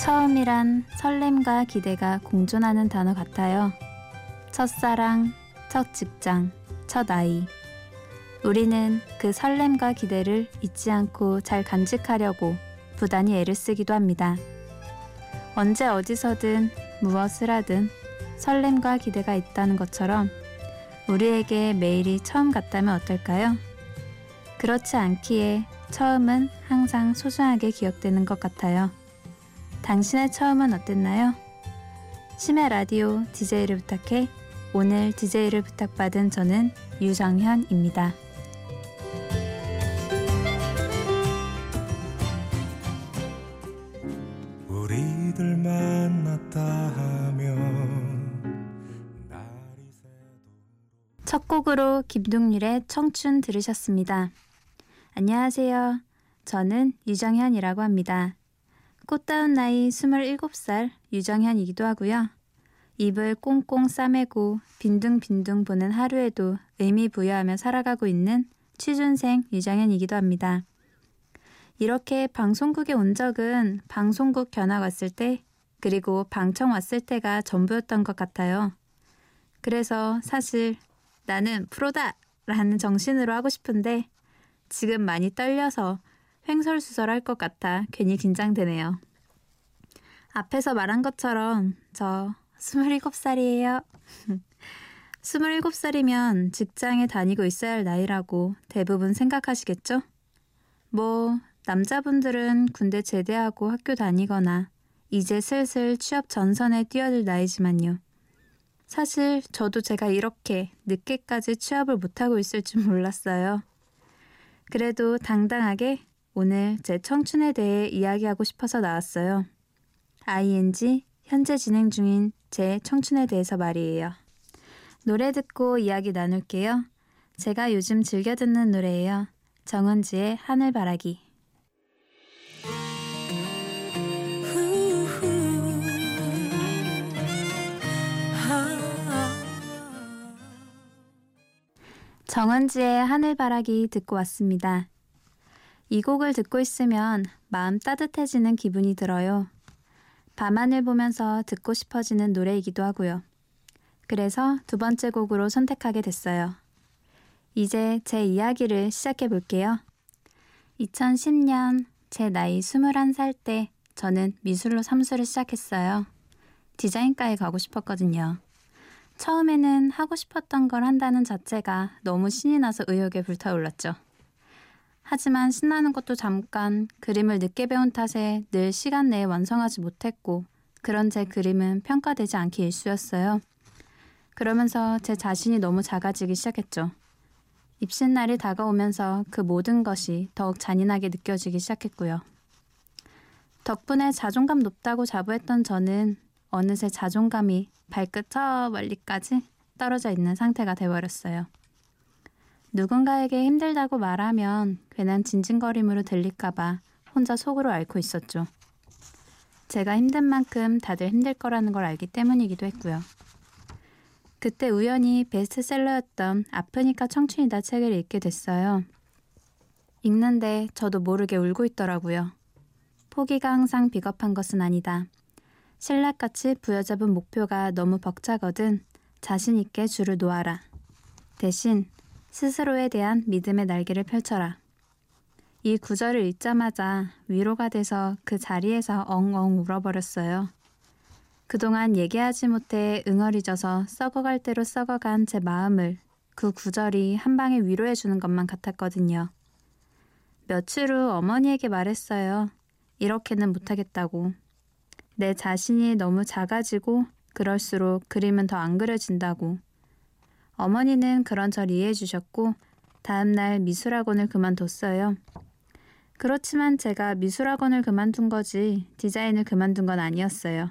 처음이란 설렘과 기대가 공존하는 단어 같아요. 첫사랑, 첫 직장, 첫 아이. 우리는 그 설렘과 기대를 잊지 않고 잘 간직하려고 부단히 애를 쓰기도 합니다. 언제 어디서든 무엇을 하든 설렘과 기대가 있다는 것처럼 우리에게 매일이 처음 같다면 어떨까요? 그렇지 않기에 처음은 항상 소중하게 기억되는 것 같아요. 당신의 처음은 어땠나요? 심해 라디오 DJ를 부탁해 오늘 DJ를 부탁받은 저는 유정현입니다. 우리들 만났다 하면 첫 곡으로 김동률의 청춘 들으셨습니다. 안녕하세요. 저는 유정현이라고 합니다. 꽃다운 나이 27살 유정현이기도 하고요. 입을 꽁꽁 싸매고 빈둥빈둥 보는 하루에도 의미 부여하며 살아가고 있는 취준생 유정현이기도 합니다. 이렇게 방송국에 온 적은 방송국 견학 왔을 때 그리고 방청 왔을 때가 전부였던 것 같아요. 그래서 사실 나는 프로다! 라는 정신으로 하고 싶은데 지금 많이 떨려서 횡설수설할 것 같아 괜히 긴장되네요. 앞에서 말한 것처럼 저 27살이에요. 27살이면 직장에 다니고 있어야 할 나이라고 대부분 생각하시겠죠? 뭐, 남자분들은 군대 제대하고 학교 다니거나 이제 슬슬 취업 전선에 뛰어들 나이지만요. 사실 저도 제가 이렇게 늦게까지 취업을 못하고 있을 줄 몰랐어요. 그래도 당당하게 오늘 제 청춘에 대해 이야기하고 싶어서 나왔어요. ing 현재 진행 중인 제 청춘에 대해서 말이에요. 노래 듣고 이야기 나눌게요. 제가 요즘 즐겨 듣는 노래예요. 정은지의 하늘바라기. 정은지의 하늘바라기 듣고 왔습니다. 이 곡을 듣고 있으면 마음 따뜻해지는 기분이 들어요. 밤하늘 보면서 듣고 싶어지는 노래이기도 하고요. 그래서 두 번째 곡으로 선택하게 됐어요. 이제 제 이야기를 시작해 볼게요. 2010년 제 나이 21살 때 저는 미술로 삼수를 시작했어요. 디자인과에 가고 싶었거든요. 처음에는 하고 싶었던 걸 한다는 자체가 너무 신이 나서 의욕에 불타올랐죠. 하지만 신나는 것도 잠깐 그림을 늦게 배운 탓에 늘 시간 내에 완성하지 못했고 그런 제 그림은 평가되지 않기 일쑤였어요. 그러면서 제 자신이 너무 작아지기 시작했죠. 입신날이 다가오면서 그 모든 것이 더욱 잔인하게 느껴지기 시작했고요. 덕분에 자존감 높다고 자부했던 저는 어느새 자존감이 발끝 저 멀리까지 떨어져 있는 상태가 돼버렸어요. 누군가에게 힘들다고 말하면 괜한 진진거림으로 들릴까봐 혼자 속으로 앓고 있었죠. 제가 힘든 만큼 다들 힘들 거라는 걸 알기 때문이기도 했고요. 그때 우연히 베스트셀러였던 아프니까 청춘이다 책을 읽게 됐어요. 읽는데 저도 모르게 울고 있더라고요. 포기가 항상 비겁한 것은 아니다. 신락같이 부여잡은 목표가 너무 벅차거든 자신 있게 줄을 놓아라. 대신 스스로에 대한 믿음의 날개를 펼쳐라. 이 구절을 읽자마자 위로가 돼서 그 자리에서 엉엉 울어버렸어요. 그동안 얘기하지 못해 응어리져서 썩어갈 대로 썩어간 제 마음을 그 구절이 한 방에 위로해 주는 것만 같았거든요. 며칠 후 어머니에게 말했어요. 이렇게는 못하겠다고. 내 자신이 너무 작아지고 그럴수록 그림은 더 안 그려진다고. 어머니는 그런 절 이해해 주셨고 다음날 미술학원을 그만뒀어요. 그렇지만 제가 미술학원을 그만둔 거지 디자인을 그만둔 건 아니었어요.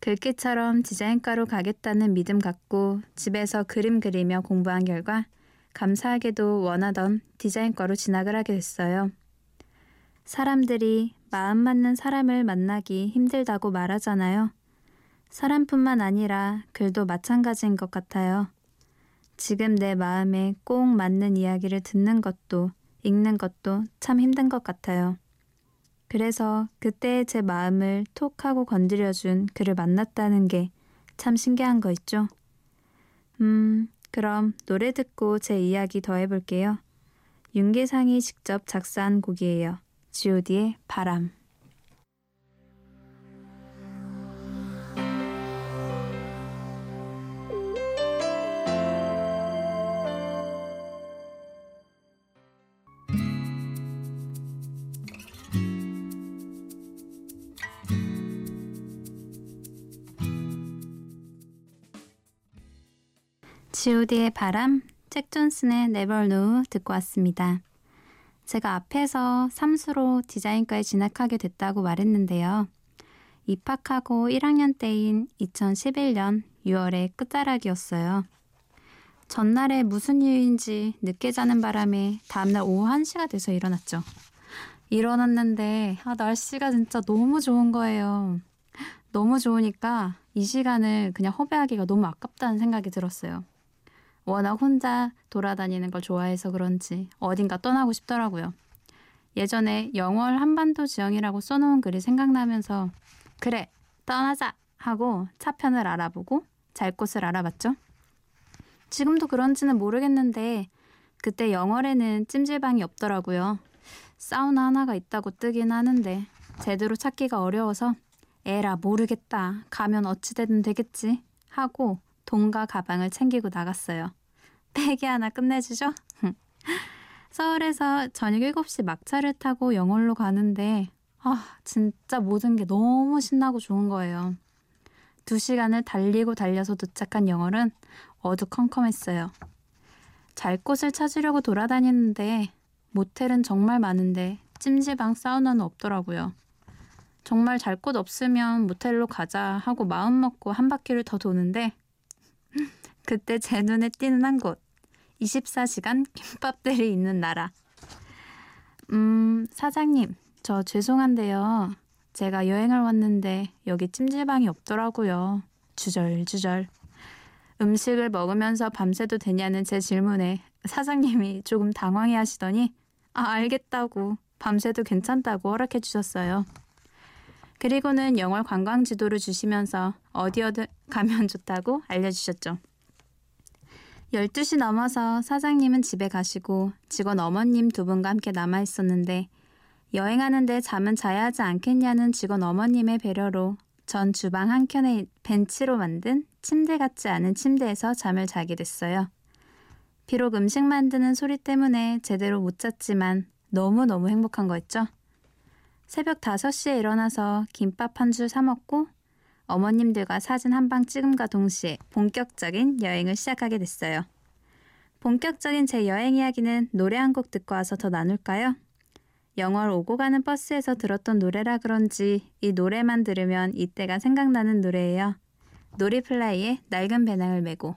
글귀처럼 디자인과로 가겠다는 믿음 갖고 집에서 그림 그리며 공부한 결과 감사하게도 원하던 디자인과로 진학을 하게 됐어요. 사람들이 마음 맞는 사람을 만나기 힘들다고 말하잖아요. 사람뿐만 아니라 글도 마찬가지인 것 같아요. 지금 내 마음에 꼭 맞는 이야기를 듣는 것도 읽는 것도 참 힘든 것 같아요. 그래서 그때 제 마음을 톡 하고 건드려준 그를 만났다는 게 참 신기한 거 있죠? 음, 그럼 노래 듣고 제 이야기 더 해볼게요. 윤계상이 직접 작사한 곡이에요. god의 바람. God의 바람, 잭 존슨의 Never Know 듣고 왔습니다. 제가 앞에서 삼수로 디자인과에 진학하게 됐다고 말했는데요. 입학하고 1학년 때인 2011년 6월의 끝자락이었어요. 전날에 무슨 이유인지 늦게 자는 바람에 다음날 오후 1시가 돼서 일어났죠. 일어났는데 아, 날씨가 진짜 너무 좋은 거예요. 너무 좋으니까 이 시간을 그냥 허배하기가 너무 아깝다는 생각이 들었어요. 워낙 혼자 돌아다니는 걸 좋아해서 그런지 어딘가 떠나고 싶더라고요. 예전에 영월 한반도 지형이라고 써놓은 글이 생각나면서 그래 떠나자 하고 차편을 알아보고 잘 곳을 알아봤죠. 지금도 그런지는 모르겠는데 그때 영월에는 찜질방이 없더라고요. 사우나 하나가 있다고 뜨긴 하는데 제대로 찾기가 어려워서 에라 모르겠다 가면 어찌되든 되겠지 하고 돈과 가방을 챙기고 나갔어요. 빼기 하나 끝내주죠? 서울에서 저녁 7시 막차를 타고 영월로 가는데 아 진짜 모든 게 너무 신나고 좋은 거예요. 두 시간을 달리고 달려서 도착한 영월은 어두컴컴했어요. 잘 곳을 찾으려고 돌아다니는데 모텔은 정말 많은데 찜질방 사우나는 없더라고요. 정말 잘 곳 없으면 모텔로 가자 하고 마음 먹고 한 바퀴를 더 도는데 그때 제 눈에 띄는 한 곳. 24시간 김밥들이 있는 나라. 음, 사장님, 저 죄송한데요. 제가 여행을 왔는데 여기 찜질방이 없더라고요. 주절주절. 음식을 먹으면서 밤새도 되냐는 제 질문에 사장님이 조금 당황해 하시더니 아, 알겠다고. 밤새도 괜찮다고 허락해 주셨어요. 그리고는 영월 관광 지도를 주시면서 어디 어디 가면 좋다고 알려주셨죠. 12시 넘어서 사장님은 집에 가시고 직원 어머님 두 분과 함께 남아 있었는데 여행하는데 잠은 자야 하지 않겠냐는 직원 어머님의 배려로 전 주방 한켠에 벤치로 만든 침대 같지 않은 침대에서 잠을 자게 됐어요. 비록 음식 만드는 소리 때문에 제대로 못 잤지만 너무너무 행복한 거였죠. 새벽 5시에 일어나서 김밥 한 줄 사 먹고 어머님들과 사진 한 방 찍음과 동시에 본격적인 여행을 시작하게 됐어요. 본격적인 제 여행 이야기는 노래 한 곡 듣고 와서 더 나눌까요? 영월 오고 가는 버스에서 들었던 노래라 그런지 이 노래만 들으면 이때가 생각나는 노래예요. 놀이플라이의 낡은 배낭을 메고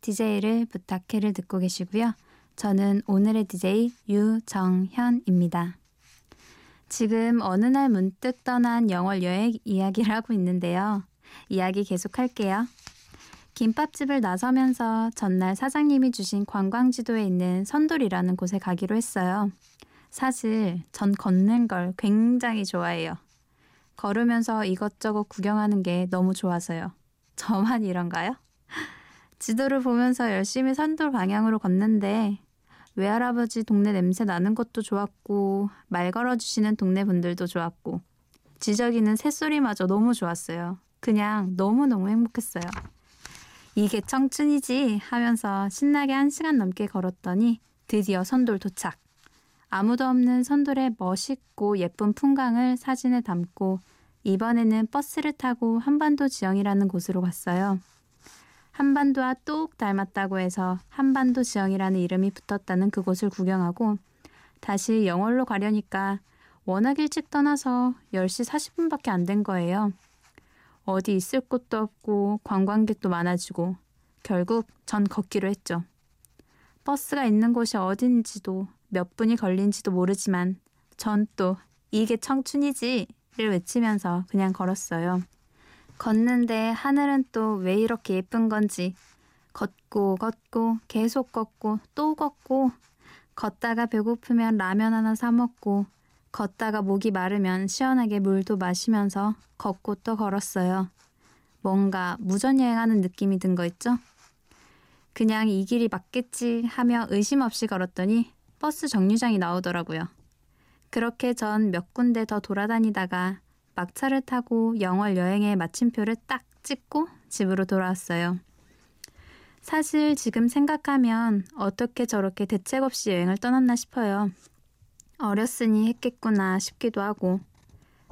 DJ를 부탁해를 듣고 계시고요. 저는 오늘의 DJ 유정현입니다. 지금 어느 날 문득 떠난 영월 여행 이야기를 하고 있는데요. 이야기 계속할게요. 김밥집을 나서면서 전날 사장님이 주신 관광지도에 있는 선돌이라는 곳에 가기로 했어요. 사실 전 걷는 걸 굉장히 좋아해요. 걸으면서 이것저것 구경하는 게 너무 좋아서요. 저만 이런가요? 지도를 보면서 열심히 산돌 방향으로 걷는데 외할아버지 동네 냄새 나는 것도 좋았고 말 걸어주시는 동네 분들도 좋았고 지저귀는 새소리마저 너무 좋았어요. 그냥 너무너무 행복했어요. 이게 청춘이지 하면서 신나게 한 시간 넘게 걸었더니 드디어 선돌 도착. 아무도 없는 선돌의 멋있고 예쁜 풍광을 사진에 담고 이번에는 버스를 타고 한반도 지형이라는 곳으로 갔어요. 한반도와 똑 닮았다고 해서 한반도 지형이라는 이름이 붙었다는 그곳을 구경하고 다시 영월로 가려니까 워낙 일찍 떠나서 10시 40분밖에 안 된 거예요. 어디 있을 곳도 없고 관광객도 많아지고 결국 전 걷기로 했죠. 버스가 있는 곳이 어딘지도 몇 분이 걸린지도 모르지만 전 또 이게 청춘이지를 외치면서 그냥 걸었어요. 걷는데 하늘은 또 왜 이렇게 예쁜 건지 걷고 걷고 계속 걷고 또 걷고 걷다가 배고프면 라면 하나 사 먹고 걷다가 목이 마르면 시원하게 물도 마시면서 걷고 또 걸었어요. 뭔가 무전여행하는 느낌이 든 거 있죠? 그냥 이 길이 맞겠지 하며 의심 없이 걸었더니 버스 정류장이 나오더라고요. 그렇게 전 몇 군데 더 돌아다니다가 막차를 타고 영월 여행의 마침표를 딱 찍고 집으로 돌아왔어요. 사실 지금 생각하면 어떻게 저렇게 대책 없이 여행을 떠났나 싶어요. 어렸으니 했겠구나 싶기도 하고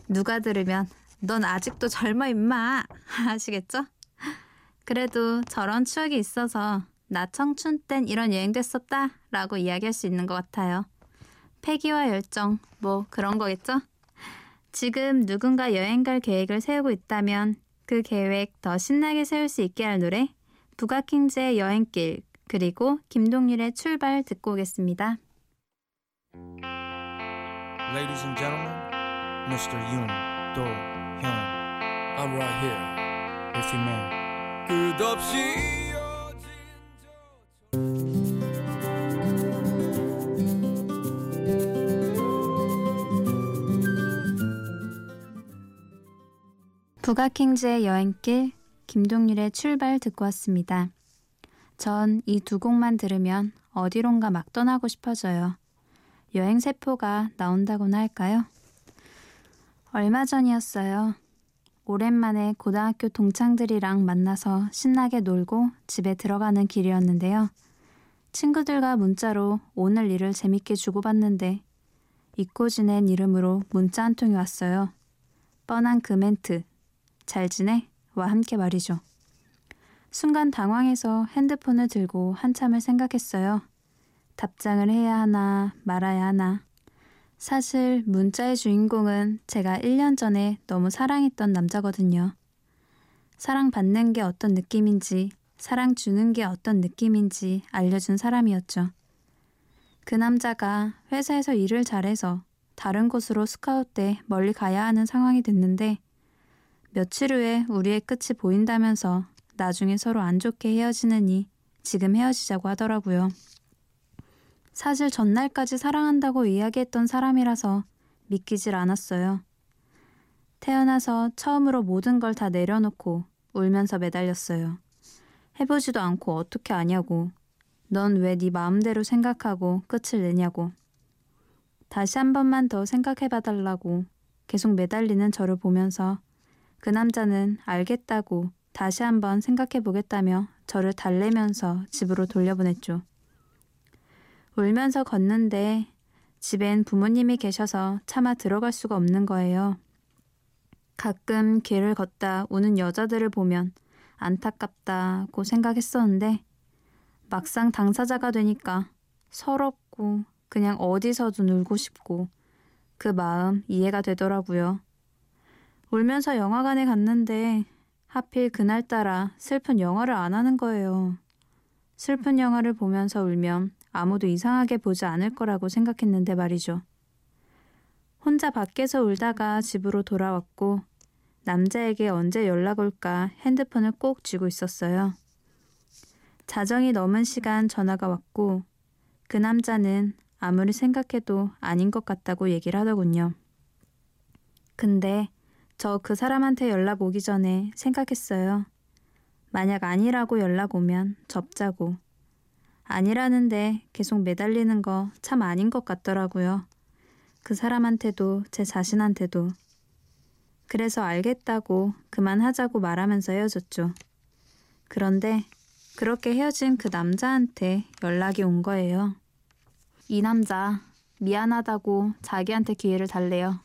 누가 들으면 넌 아직도 젊어 임마 하시겠죠? 그래도 저런 추억이 있어서 나 청춘 땐 이런 여행 됐었다 라고 이야기할 수 있는 것 같아요. 패기와 열정 뭐 그런 거겠죠? 지금 누군가 여행 갈 계획을 세우고 있다면 그 계획 더 신나게 세울 수 있게 할 노래 부가킹즈의 여행길 그리고 김동률의 출발 듣고 오겠습니다. Ladies and gentlemen, Mr. Yoon Do Hyun. I'm right here If you may. 끝없이 부가킹즈의 여행길, 김동률의 출발 듣고 왔습니다. 전 이 두 곡만 들으면 어디론가 막 떠나고 싶어져요. 여행 세포가 나온다고나 할까요? 얼마 전이었어요. 오랜만에 고등학교 동창들이랑 만나서 신나게 놀고 집에 들어가는 길이었는데요. 친구들과 문자로 오늘 일을 재밌게 주고받는데 잊고 지낸 이름으로 문자 한 통이 왔어요. 뻔한 그 멘트. 잘 지내? 와 함께 말이죠. 순간 당황해서 핸드폰을 들고 한참을 생각했어요. 답장을 해야 하나 말아야 하나. 사실 문자의 주인공은 제가 1년 전에 너무 사랑했던 남자거든요. 사랑받는 게 어떤 느낌인지, 사랑 주는 게 어떤 느낌인지 알려준 사람이었죠. 그 남자가 회사에서 일을 잘해서 다른 곳으로 스카우트 때 멀리 가야 하는 상황이 됐는데 며칠 후에 우리의 끝이 보인다면서 나중에 서로 안 좋게 헤어지느니 지금 헤어지자고 하더라고요. 사실 전날까지 사랑한다고 이야기했던 사람이라서 믿기질 않았어요. 태어나서 처음으로 모든 걸 다 내려놓고 울면서 매달렸어요. 해보지도 않고 어떻게 아냐고. 넌 왜 네 마음대로 생각하고 끝을 내냐고. 다시 한 번만 더 생각해 봐달라고 계속 매달리는 저를 보면서 그 남자는 알겠다고 다시 한번 생각해 보겠다며 저를 달래면서 집으로 돌려보냈죠. 울면서 걷는데 집엔 부모님이 계셔서 차마 들어갈 수가 없는 거예요. 가끔 길을 걷다 우는 여자들을 보면 안타깝다고 생각했었는데 막상 당사자가 되니까 서럽고 그냥 어디서든 울고 싶고 그 마음 이해가 되더라고요. 울면서 영화관에 갔는데 하필 그날따라 슬픈 영화를 안 하는 거예요. 슬픈 영화를 보면서 울면 아무도 이상하게 보지 않을 거라고 생각했는데 말이죠. 혼자 밖에서 울다가 집으로 돌아왔고 남자에게 언제 연락 올까 핸드폰을 꼭 쥐고 있었어요. 자정이 넘은 시간 전화가 왔고 그 남자는 아무리 생각해도 아닌 것 같다고 얘기를 하더군요. 근데 저 그 사람한테 연락 오기 전에 생각했어요. 만약 아니라고 연락 오면 접자고. 아니라는데 계속 매달리는 거 참 아닌 것 같더라고요. 그 사람한테도 제 자신한테도. 그래서 알겠다고 그만하자고 말하면서 헤어졌죠. 그런데 그렇게 헤어진 그 남자한테 연락이 온 거예요. 이 남자 미안하다고 자기한테 기회를 달래요.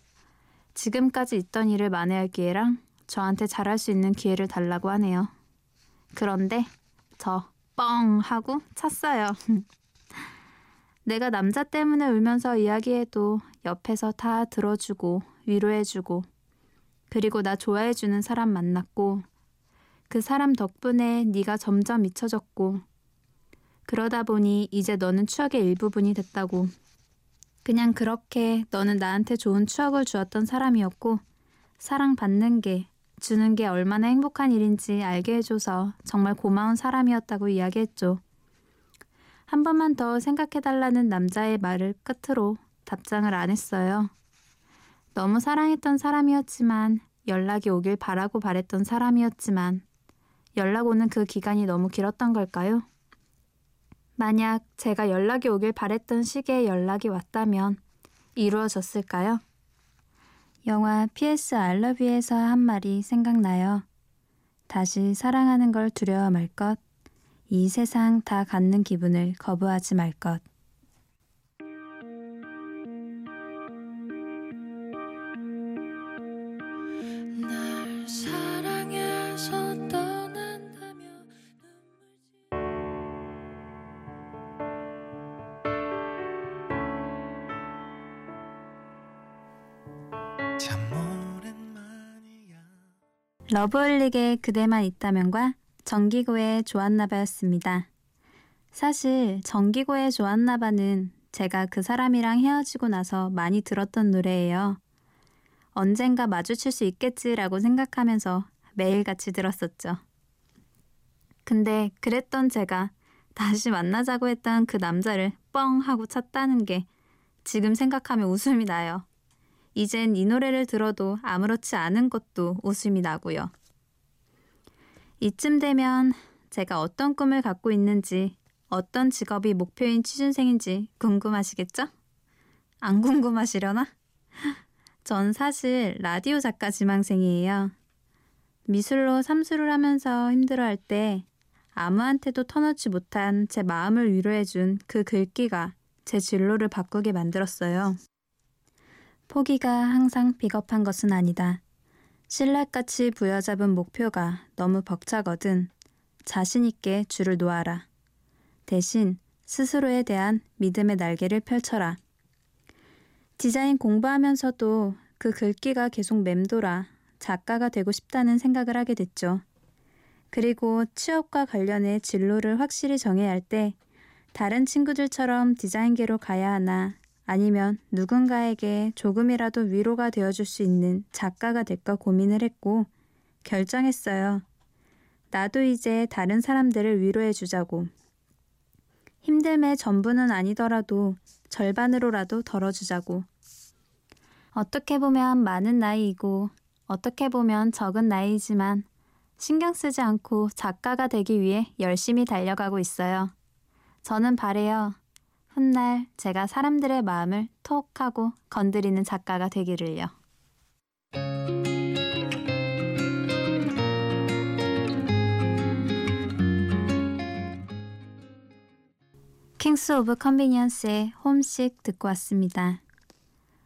지금까지 있던 일을 만회할 기회랑 저한테 잘할 수 있는 기회를 달라고 하네요. 그런데 저 뻥 하고 찼어요. 내가 남자 때문에 울면서 이야기해도 옆에서 다 들어주고 위로해주고 그리고 나 좋아해주는 사람 만났고 그 사람 덕분에 네가 점점 잊혀졌고 그러다 보니 이제 너는 추억의 일부분이 됐다고 그냥 그렇게 너는 나한테 좋은 추억을 주었던 사람이었고 사랑받는 게 주는 게 얼마나 행복한 일인지 알게 해줘서 정말 고마운 사람이었다고 이야기했죠. 한 번만 더 생각해달라는 남자의 말을 끝으로 답장을 안 했어요. 너무 사랑했던 사람이었지만 연락이 오길 바라고 바랬던 사람이었지만 연락 오는 그 기간이 너무 길었던 걸까요? 만약 제가 연락이 오길 바랬던 시기에 연락이 왔다면 이루어졌을까요? 영화 PS 알러뷰에서 한 말이 생각나요. 다시 사랑하는 걸 두려워 말 것, 이 세상 다 갖는 기분을 거부하지 말 것. 날떠 러브홀릭의 그대만 있다면과 정기고의 좋았나봐였습니다. 사실 정기고의 좋았나봐는 제가 그 사람이랑 헤어지고 나서 많이 들었던 노래예요. 언젠가 마주칠 수 있겠지라고 생각하면서 매일같이 들었었죠. 근데 그랬던 제가 다시 만나자고 했던 그 남자를 뻥 하고 찼다는 게 지금 생각하면 웃음이 나요. 이젠 이 노래를 들어도 아무렇지 않은 것도 웃음이 나고요. 이쯤 되면 제가 어떤 꿈을 갖고 있는지, 어떤 직업이 목표인 취준생인지 궁금하시겠죠? 안 궁금하시려나? 전 사실 라디오 작가 지망생이에요. 미술로 삼수를 하면서 힘들어할 때 아무한테도 터놓지 못한 제 마음을 위로해준 그 글귀가 제 진로를 바꾸게 만들었어요. 포기가 항상 비겁한 것은 아니다. 신랄같이 부여잡은 목표가 너무 벅차거든 자신 있게 줄을 놓아라. 대신 스스로에 대한 믿음의 날개를 펼쳐라. 디자인 공부하면서도 그 글귀가 계속 맴돌아 작가가 되고 싶다는 생각을 하게 됐죠. 그리고 취업과 관련해 진로를 확실히 정해야 할 때 다른 친구들처럼 디자인계로 가야 하나 아니면 누군가에게 조금이라도 위로가 되어줄 수 있는 작가가 될까 고민을 했고 결정했어요. 나도 이제 다른 사람들을 위로해 주자고. 힘듦의 전부는 아니더라도 절반으로라도 덜어주자고. 어떻게 보면 많은 나이이고 어떻게 보면 적은 나이지만 신경 쓰지 않고 작가가 되기 위해 열심히 달려가고 있어요. 저는 바래요. 훗날 제가 사람들의 마음을 톡 하고 건드리는 작가가 되기를요. Kings of Convenience의 Homesick 듣고 왔습니다.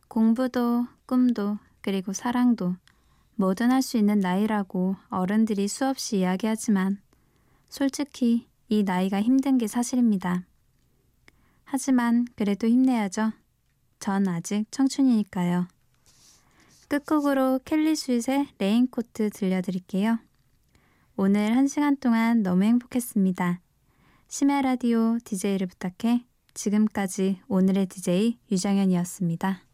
공부도 꿈도 그리고 사랑도 뭐든 할 수 있는 나이라고 어른들이 수없이 이야기하지만 솔직히 이 나이가 힘든 게 사실입니다. 하지만 그래도 힘내야죠. 전 아직 청춘이니까요. 끝곡으로 Kelly Sweet의 Raincoat 들려드릴게요. 오늘 한 시간 동안 너무 행복했습니다. 심야 라디오 DJ를 부탁해 지금까지 오늘의 DJ 유정현이었습니다.